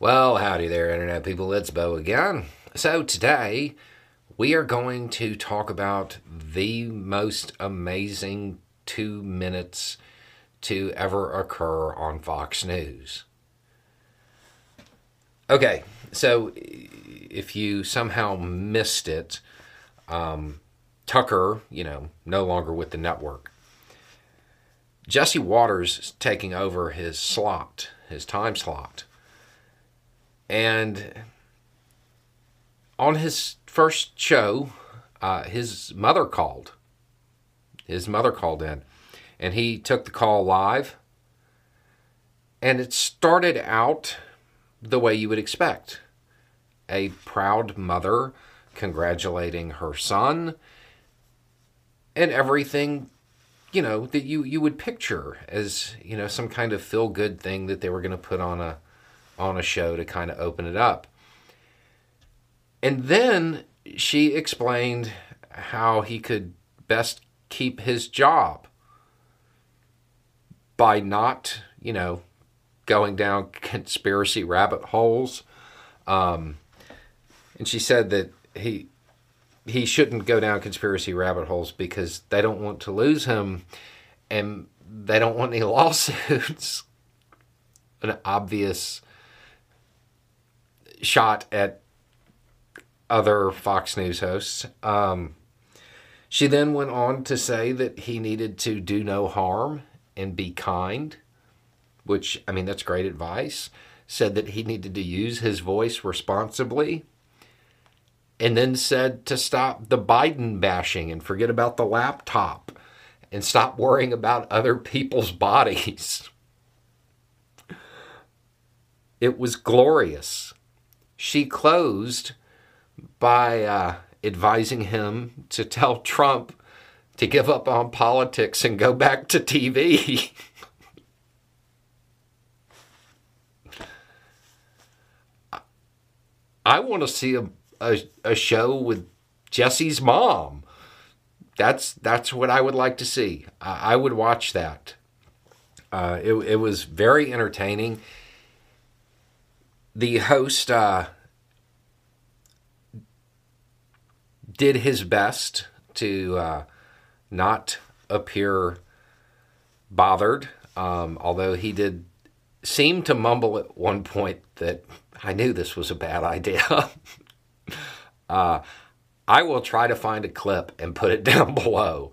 Well, howdy there, Internet people. It's Beau again. So, today we are going to talk about the most amazing two minutes to ever occur on Fox News. Okay, so if you somehow missed it, um, Tucker, you know, no longer with the network. Jesse Watters taking over his slot, his time slot. And on his first show, uh, his mother called. His mother called in, and he took the call live. And it started out the way you would expect a proud mother congratulating her son and everything you know that you you would picture as you know some kind of feel good thing that they were going to put on a on a show to kind of open it up. And then she explained how he could best keep his job by not, you know, going down conspiracy rabbit holes. Um, and she said that he he shouldn't go down conspiracy rabbit holes because they don't want to lose him and they don't want any lawsuits. An obvious shot at other Fox News hosts. Um, she then went on to say that he needed to do no harm and be kind, which, I mean, that's great advice. Said that he needed to use his voice responsibly. And then said to stop the Biden bashing and forget about the laptop and stop worrying about other people's bodies. It was glorious she closed by uh, advising him to tell Trump to give up on politics and go back to TV. I want to see a, a, a, show with Jesse's mom. That's that's what I would like to see. I, I would watch that. Uh, it, it was very entertaining the host uh, did his best to uh, not appear bothered, um, although he did seem to mumble at one point that I knew this was a bad idea. uh, I will try to find a clip and put it down below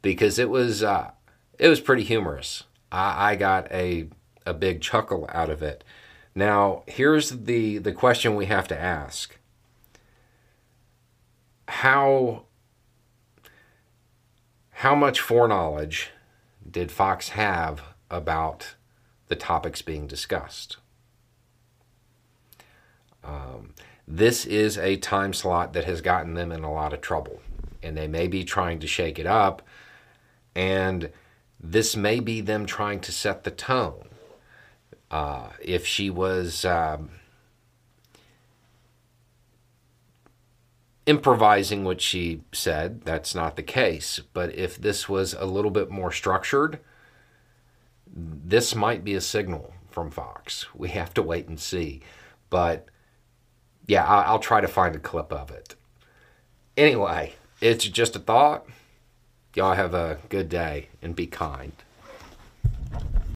because it was uh, it was pretty humorous. I, I got a a big chuckle out of it. Now, here's the, the question we have to ask How, how much foreknowledge did Fox have about the topics being discussed? Um, this is a time slot that has gotten them in a lot of trouble, and they may be trying to shake it up, and this may be them trying to set the tone. Uh, if she was um, improvising what she said, that's not the case. But if this was a little bit more structured, this might be a signal from Fox. We have to wait and see. But yeah, I'll try to find a clip of it. Anyway, it's just a thought. Y'all have a good day and be kind.